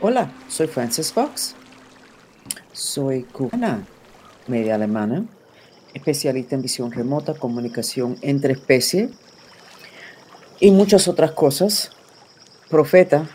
Hola, soy Frances Fox. Soy cubana, media alemana, especialista en visión remota, comunicación entre especies y muchas otras cosas. Profeta,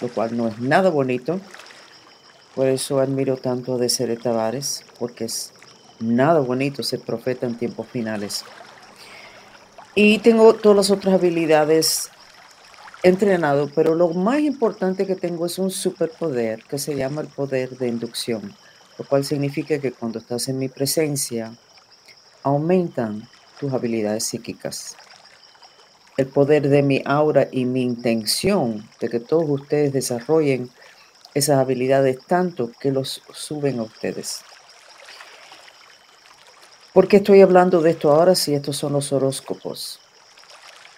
lo cual no es nada bonito. Por eso admiro tanto a Deseret Tavares, porque es nada bonito ser profeta en tiempos finales. Y tengo todas las otras habilidades entrenado, pero lo más importante que tengo es un superpoder que se llama el poder de inducción, lo cual significa que cuando estás en mi presencia, aumentan tus habilidades psíquicas. El poder de mi aura y mi intención de que todos ustedes desarrollen esas habilidades tanto que los suben a ustedes. ¿Por qué estoy hablando de esto ahora si estos son los horóscopos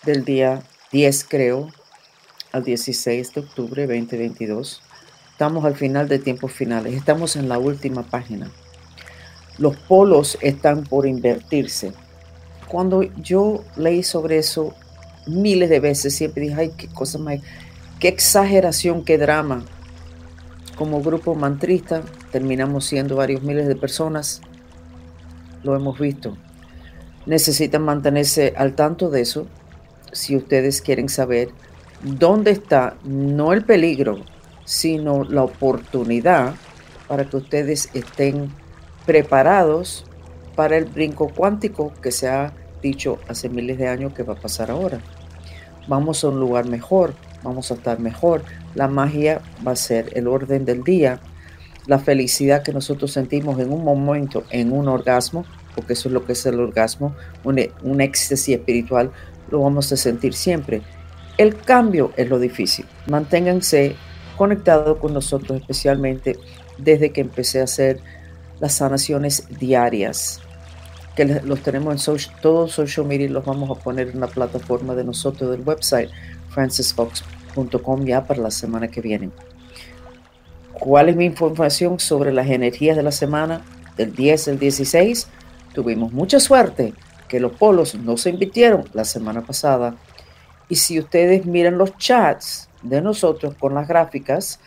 del día 10, creo, al 16 de octubre 2022? Estamos al final de tiempos finales, estamos en la última página. Los polos están por invertirse. Cuando yo leí sobre eso miles de veces, siempre dije, ay, qué cosa más, qué exageración, qué drama. Como grupo mantrista terminamos siendo varios miles de personas lo hemos visto. Necesitan mantenerse al tanto de eso si ustedes quieren saber dónde está no el peligro, sino la oportunidad para que ustedes estén preparados para el brinco cuántico que se ha dicho hace miles de años que va a pasar ahora. Vamos a un lugar mejor, vamos a estar mejor. La magia va a ser el orden del día la felicidad que nosotros sentimos en un momento, en un orgasmo, porque eso es lo que es el orgasmo, un, un éxtasis espiritual, lo vamos a sentir siempre. El cambio es lo difícil. Manténganse conectados con nosotros, especialmente desde que empecé a hacer las sanaciones diarias, que los tenemos en social, todos social media, los vamos a poner en la plataforma de nosotros del website francisfox.com ya para la semana que viene. ¿Cuál es mi información sobre las energías de la semana del 10 al 16? Tuvimos mucha suerte que los polos no se invirtieron la semana pasada. Y si ustedes miran los chats de nosotros con las gráficas,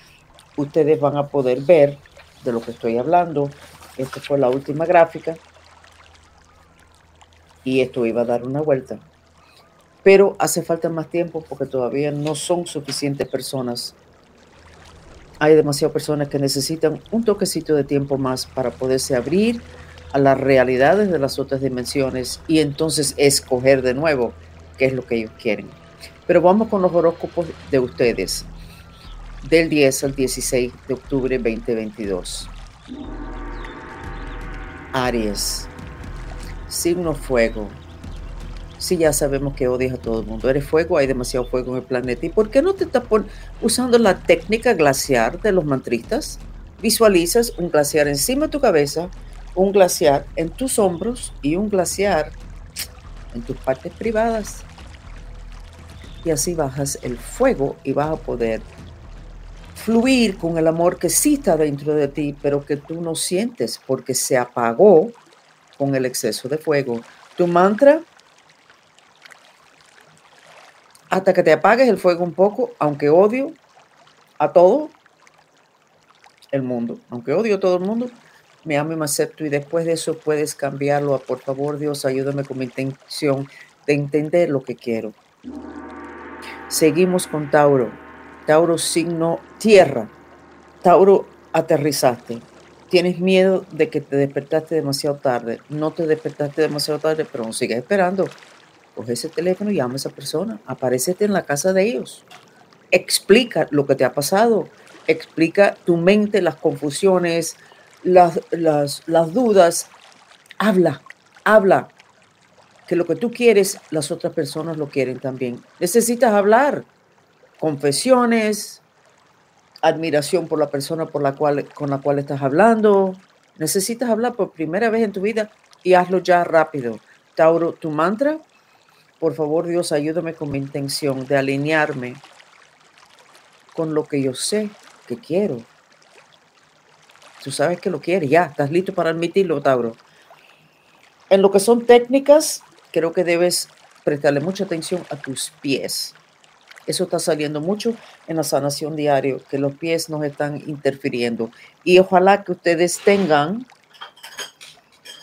ustedes van a poder ver de lo que estoy hablando. Esta fue la última gráfica. Y esto iba a dar una vuelta. Pero hace falta más tiempo porque todavía no son suficientes personas hay demasiadas personas que necesitan un toquecito de tiempo más para poderse abrir a las realidades de las otras dimensiones y entonces escoger de nuevo qué es lo que ellos quieren. Pero vamos con los horóscopos de ustedes del 10 al 16 de octubre 2022. Aries, signo fuego, si ya sabemos que odias a todo el mundo. Eres fuego, hay demasiado fuego en el planeta. ¿Y por qué no te estás usando la técnica glaciar de los mantristas? Visualizas un glaciar encima de tu cabeza, un glaciar en tus hombros y un glaciar en tus partes privadas. Y así bajas el fuego y vas a poder fluir con el amor que sí está dentro de ti, pero que tú no sientes porque se apagó con el exceso de fuego. Tu mantra hasta que te apagues el fuego un poco, aunque odio a todo el mundo, aunque odio a todo el mundo, me amo y me acepto y después de eso puedes cambiarlo a por favor Dios, ayúdame con mi intención de entender lo que quiero. Seguimos con Tauro. Tauro signo tierra. Tauro aterrizaste. Tienes miedo de que te despertaste demasiado tarde. No te despertaste demasiado tarde, pero no esperando coge ese teléfono y llama a esa persona, aparecete en la casa de ellos, explica lo que te ha pasado, explica tu mente, las confusiones, las, las, las dudas, habla, habla, que lo que tú quieres, las otras personas lo quieren también. Necesitas hablar, confesiones, admiración por la persona por la cual, con la cual estás hablando. Necesitas hablar por primera vez en tu vida y hazlo ya rápido. Tauro, tu mantra, por favor, Dios, ayúdame con mi intención de alinearme con lo que yo sé que quiero. Tú sabes que lo quieres, ya, estás listo para admitirlo, Tauro. En lo que son técnicas, creo que debes prestarle mucha atención a tus pies. Eso está saliendo mucho en la sanación diario, que los pies nos están interfiriendo. Y ojalá que ustedes tengan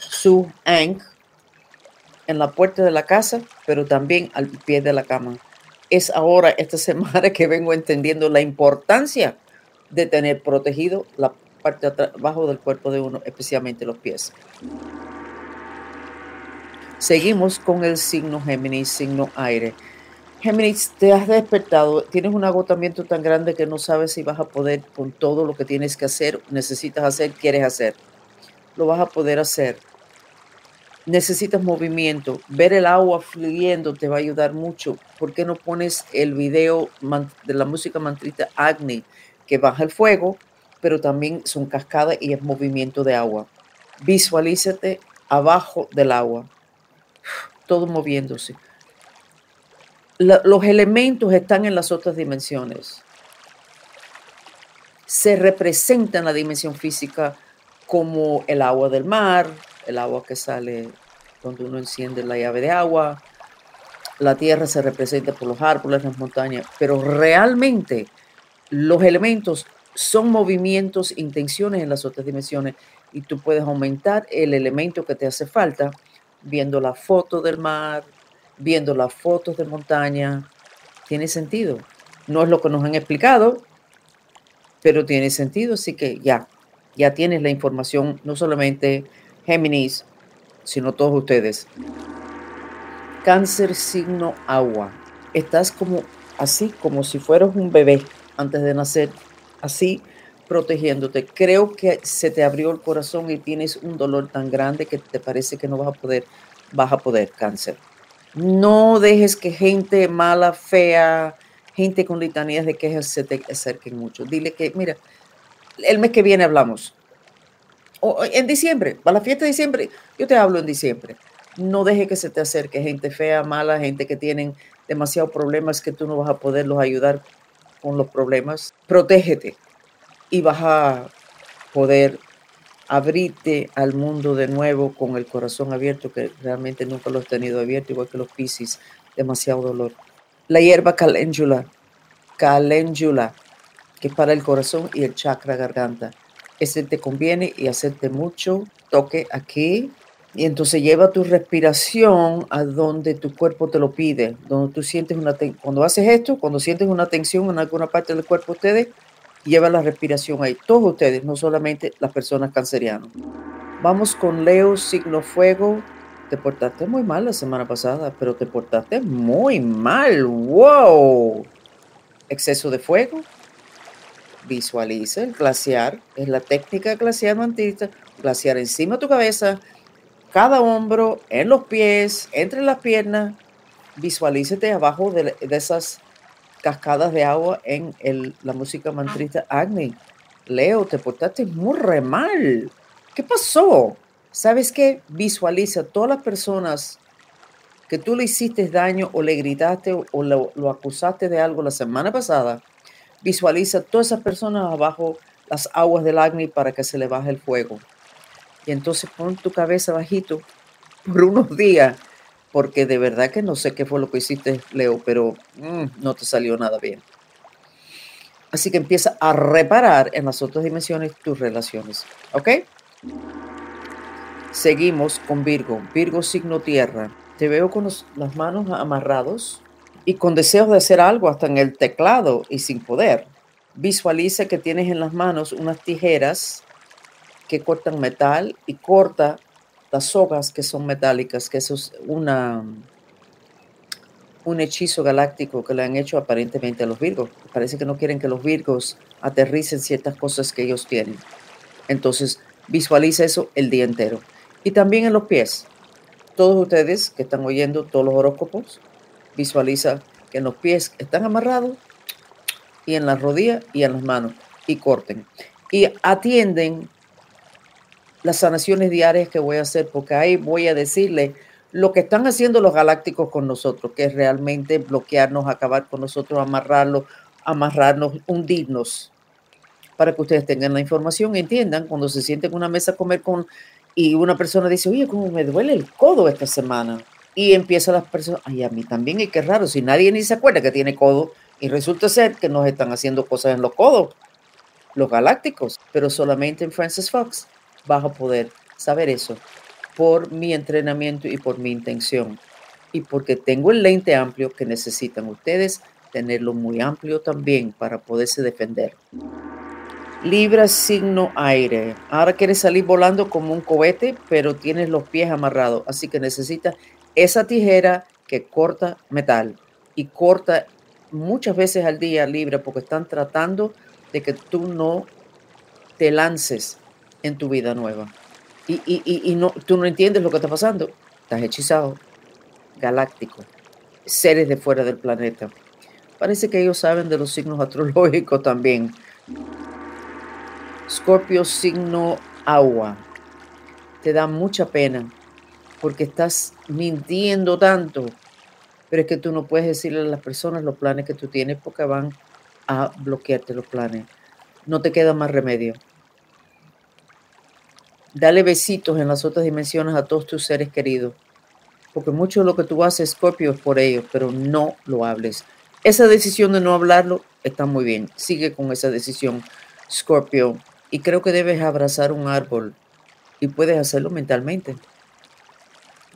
su ank en la puerta de la casa, pero también al pie de la cama. Es ahora, esta semana, que vengo entendiendo la importancia de tener protegido la parte abajo del cuerpo de uno, especialmente los pies. Seguimos con el signo Géminis, signo aire. Géminis, te has despertado, tienes un agotamiento tan grande que no sabes si vas a poder con todo lo que tienes que hacer, necesitas hacer, quieres hacer. Lo vas a poder hacer. Necesitas movimiento. Ver el agua fluyendo te va a ayudar mucho. ¿Por qué no pones el video de la música mantrita Agni, que baja el fuego, pero también son cascadas y es movimiento de agua? Visualízate abajo del agua, todo moviéndose los elementos están en las otras dimensiones. Se representa en la dimensión física como el agua del mar, el agua que sale cuando uno enciende la llave de agua. La tierra se representa por los árboles, las montañas, pero realmente los elementos son movimientos, intenciones en las otras dimensiones y tú puedes aumentar el elemento que te hace falta viendo la foto del mar, viendo las fotos de montaña, tiene sentido. No es lo que nos han explicado, pero tiene sentido, así que ya, ya tienes la información, no solamente Géminis, sino todos ustedes. Cáncer signo agua. Estás como así, como si fueras un bebé antes de nacer, así protegiéndote. Creo que se te abrió el corazón y tienes un dolor tan grande que te parece que no vas a poder, vas a poder, cáncer. No dejes que gente mala, fea, gente con litanías de quejas se te acerquen mucho. Dile que, mira, el mes que viene hablamos. O en diciembre, para la fiesta de diciembre, yo te hablo en diciembre. No deje que se te acerque gente fea, mala, gente que tienen demasiados problemas que tú no vas a poderlos ayudar con los problemas. Protégete y vas a poder abrirte al mundo de nuevo con el corazón abierto, que realmente nunca lo he tenido abierto, igual que los piscis, demasiado dolor. La hierba caléndula, caléndula, que es para el corazón y el chakra garganta. Ese te conviene y hacerte mucho toque aquí. Y entonces lleva tu respiración a donde tu cuerpo te lo pide, donde tú sientes una cuando haces esto, cuando sientes una tensión en alguna parte del cuerpo ustedes, lleva la respiración ahí. Todos ustedes, no solamente las personas cancerianas. Vamos con Leo, signo fuego. Te portaste muy mal la semana pasada, pero te portaste muy mal. ¡Wow! Exceso de fuego. Visualiza el glaciar. Es la técnica glaciar mantita. Glaciar encima de tu cabeza, cada hombro, en los pies, entre las piernas. Visualízate abajo de esas cascadas de agua en el, la música mantrista Agni. Leo, te portaste muy re mal. ¿Qué pasó? ¿Sabes qué? Visualiza todas las personas que tú le hiciste daño o le gritaste o lo, lo acusaste de algo la semana pasada. Visualiza todas esas personas abajo las aguas del Agni para que se le baje el fuego. Y entonces pon tu cabeza bajito por unos días porque de verdad que no sé qué fue lo que hiciste, Leo, pero mm, no te salió nada bien. Así que empieza a reparar en las otras dimensiones tus relaciones. ¿Ok? Seguimos con Virgo. Virgo signo tierra. Te veo con las manos amarrados y con deseos de hacer algo hasta en el teclado y sin poder. Visualiza que tienes en las manos unas tijeras que cortan metal y corta las sogas que son metálicas, que es una, un hechizo galáctico que le han hecho aparentemente a los Virgos. Parece que no quieren que los Virgos aterricen ciertas cosas que ellos tienen. Entonces, visualiza eso el día entero. Y también en los pies. Todos ustedes que están oyendo todos los horóscopos, visualiza que en los pies están amarrados y en las rodillas y en las manos y corten. Y atienden las sanaciones diarias que voy a hacer, porque ahí voy a decirle lo que están haciendo los galácticos con nosotros, que es realmente bloquearnos, acabar con nosotros, amarrarlos, amarrarnos, hundirnos, para que ustedes tengan la información entiendan cuando se sienten en una mesa a comer con y una persona dice, oye, cómo me duele el codo esta semana. Y empieza las personas, ay, a mí también, y qué raro, si nadie ni se acuerda que tiene codo, Y resulta ser que nos están haciendo cosas en los codos, los galácticos, pero solamente en Francis Fox vas a poder saber eso por mi entrenamiento y por mi intención. Y porque tengo el lente amplio que necesitan ustedes, tenerlo muy amplio también para poderse defender. Libra signo aire. Ahora quieres salir volando como un cohete, pero tienes los pies amarrados. Así que necesitas esa tijera que corta metal y corta muchas veces al día Libra porque están tratando de que tú no te lances en tu vida nueva. Y, y, no, tú no entiendes lo que está pasando. Estás hechizado, galáctico, seres de fuera del planeta. Parece que ellos saben de los signos astrológicos también. Scorpio signo agua. Te da mucha pena porque estás mintiendo tanto, pero es que tú no puedes decirle a las personas los planes que tú tienes porque van a bloquearte los planes. No te queda más remedio. Dale besitos en las otras dimensiones a todos tus seres queridos, porque mucho de lo que tú haces, Scorpio, es por ellos, pero no lo hables. Esa decisión de no hablarlo está muy bien. Sigue con esa decisión, Scorpio. Y creo que debes abrazar un árbol y puedes hacerlo mentalmente.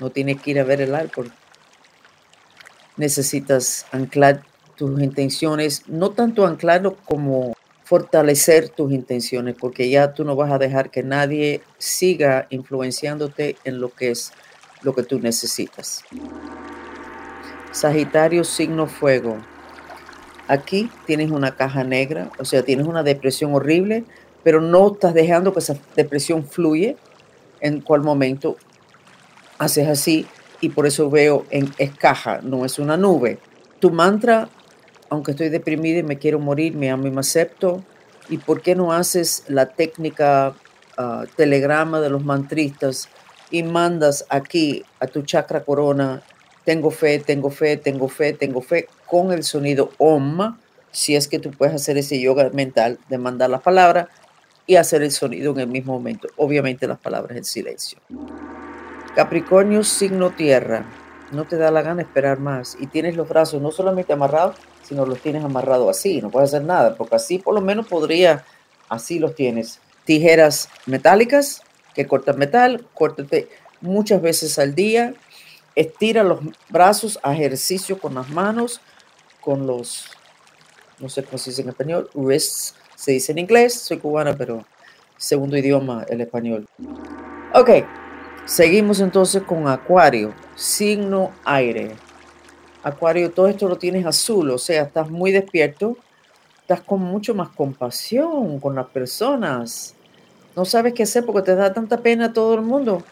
No tienes que ir a ver el árbol. Necesitas anclar tus intenciones, no tanto anclarlo como fortalecer tus intenciones, porque ya tú no vas a dejar que nadie siga influenciándote en lo que es lo que tú necesitas. Sagitario, signo fuego. Aquí tienes una caja negra, o sea, tienes una depresión horrible, pero no estás dejando que esa depresión fluye en cual momento haces así y por eso veo en es caja, no es una nube. Tu mantra, aunque estoy deprimida y me quiero morir, me amo y me acepto. ¿Y por qué no haces la técnica ah, telegrama de los mantristas y mandas aquí a tu chakra corona, tengo fe, tengo fe, tengo fe, tengo fe, con el sonido OM, si es que tú puedes hacer ese yoga mental de mandar la palabra y hacer el sonido en el mismo momento. Obviamente las palabras en silencio. Capricornio, signo tierra. No te da la gana esperar más y tienes los brazos no solamente amarrados, sino los tienes amarrados así. No puedes hacer nada, porque así por lo menos podría, así los tienes. Tijeras metálicas que cortan metal, córtate muchas veces al día. Estira los brazos, ejercicio con las manos, con los, no sé cómo se dice en español, wrists se dice en inglés, soy cubana, pero segundo idioma el español. Ok, seguimos entonces con Acuario, signo aire. Acuario, todo esto lo tienes azul, o sea, estás muy despierto, estás con mucho más compasión con las personas. No sabes qué hacer porque te da tanta pena a todo el mundo,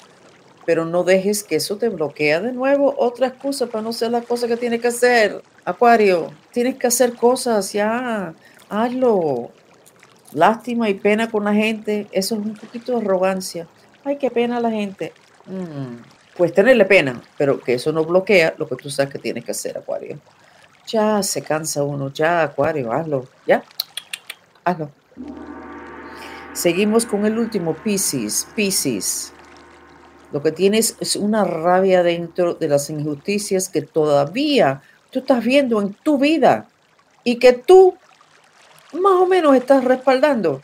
pero no dejes que eso te bloquee de nuevo otra excusa para no hacer las cosas que tienes que hacer. Acuario, tienes que hacer cosas, ya, hazlo lástima y pena con la gente, eso es un poquito de arrogancia. Ay, qué pena la gente. Mm, pues tenerle pena, pero que eso no bloquea lo que tú sabes que tienes que hacer, Acuario. Ya se cansa uno, ya, Acuario, hazlo, ya, hazlo. Seguimos con el último, Pisces, Pisces. Lo que tienes es una rabia dentro de las injusticias que todavía tú estás viendo en tu vida y que tú más o menos estás respaldando,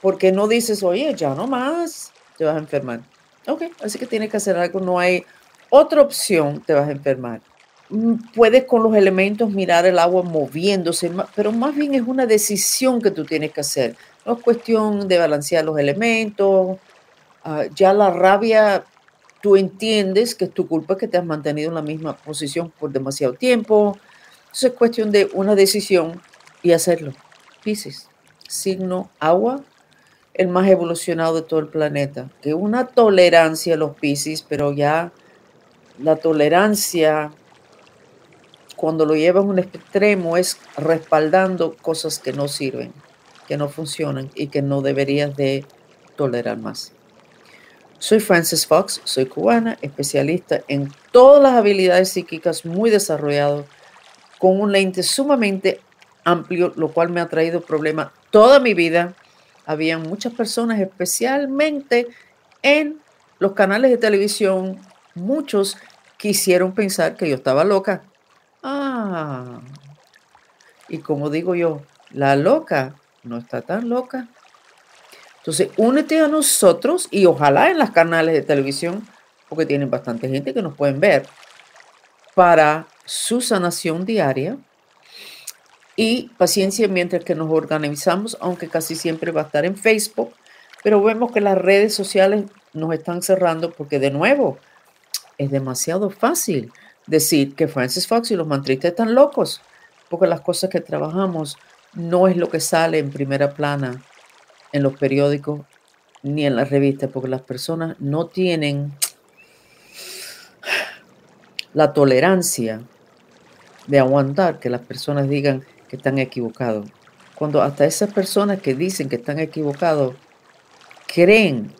porque no dices, oye, ya no más, te vas a enfermar. Ok, así que tienes que hacer algo, no hay otra opción, te vas a enfermar. Mm, puedes con los elementos mirar el agua moviéndose, pero más bien es una decisión que tú tienes que hacer. No es cuestión de balancear los elementos. Ah, ya la rabia, tú entiendes que es tu culpa que te has mantenido en la misma posición por demasiado tiempo. Entonces es cuestión de una decisión y hacerlo. Pisces, signo agua, el más evolucionado de todo el planeta, que una tolerancia a los Pisces, pero ya la tolerancia cuando lo llevas a un extremo es respaldando cosas que no sirven, que no funcionan y que no deberías de tolerar más. Soy Frances Fox, soy cubana, especialista en todas las habilidades psíquicas muy desarrollado, con un lente sumamente amplio, lo cual me ha traído problemas toda mi vida. Había muchas personas, especialmente en los canales de televisión, muchos quisieron pensar que yo estaba loca. Ah, Y como digo yo, la loca no está tan loca. Entonces, únete a nosotros y ojalá en las canales de televisión, porque tienen bastante gente que nos pueden ver, para su sanación diaria y paciencia mientras que nos organizamos, aunque casi siempre va a estar en Facebook, pero vemos que las redes sociales nos están cerrando porque de nuevo es demasiado fácil decir que Francis Fox y los mantristas están locos, porque las cosas que trabajamos no es lo que sale en primera plana en los periódicos ni en las revistas, porque las personas no tienen la tolerancia de aguantar que las personas digan que están equivocados. Cuando hasta esas personas que dicen que están equivocados creen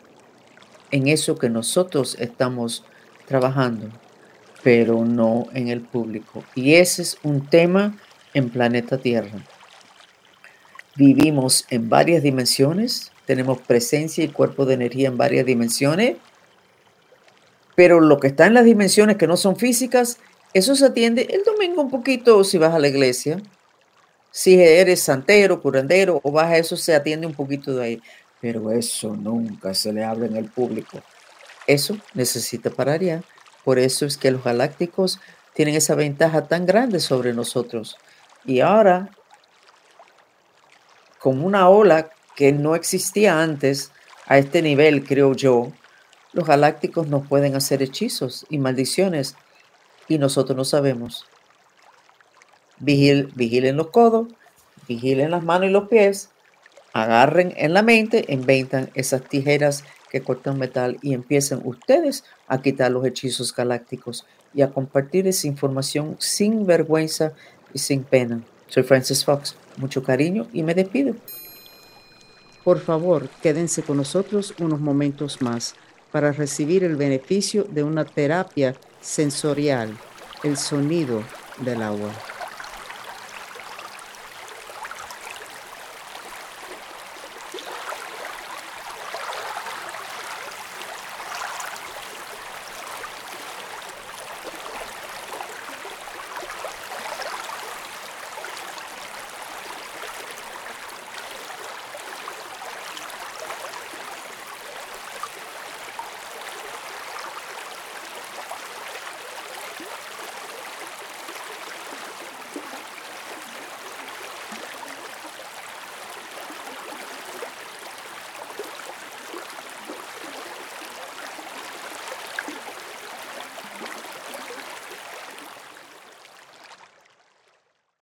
en eso que nosotros estamos trabajando, pero no en el público. Y ese es un tema en planeta Tierra. Vivimos en varias dimensiones, tenemos presencia y cuerpo de energía en varias dimensiones, pero lo que está en las dimensiones que no son físicas, eso se atiende el domingo un poquito si vas a la iglesia. Si eres santero, curandero o vas a eso, se atiende un poquito de ahí. Pero eso nunca se le habla en el público. Eso necesita parar ya. Por eso es que los galácticos tienen esa ventaja tan grande sobre nosotros. Y ahora, como una ola que no existía antes a este nivel, creo yo, los galácticos nos pueden hacer hechizos y maldiciones y nosotros no sabemos. Vigilen los codos, vigilen las manos y los pies, agarren en la mente, inventan esas tijeras que cortan metal y empiecen ustedes a quitar los hechizos galácticos y a compartir esa información sin vergüenza y sin pena. Soy Francis Fox, mucho cariño y me despido. Por favor, quédense con nosotros unos momentos más para recibir el beneficio de una terapia sensorial, el sonido del agua.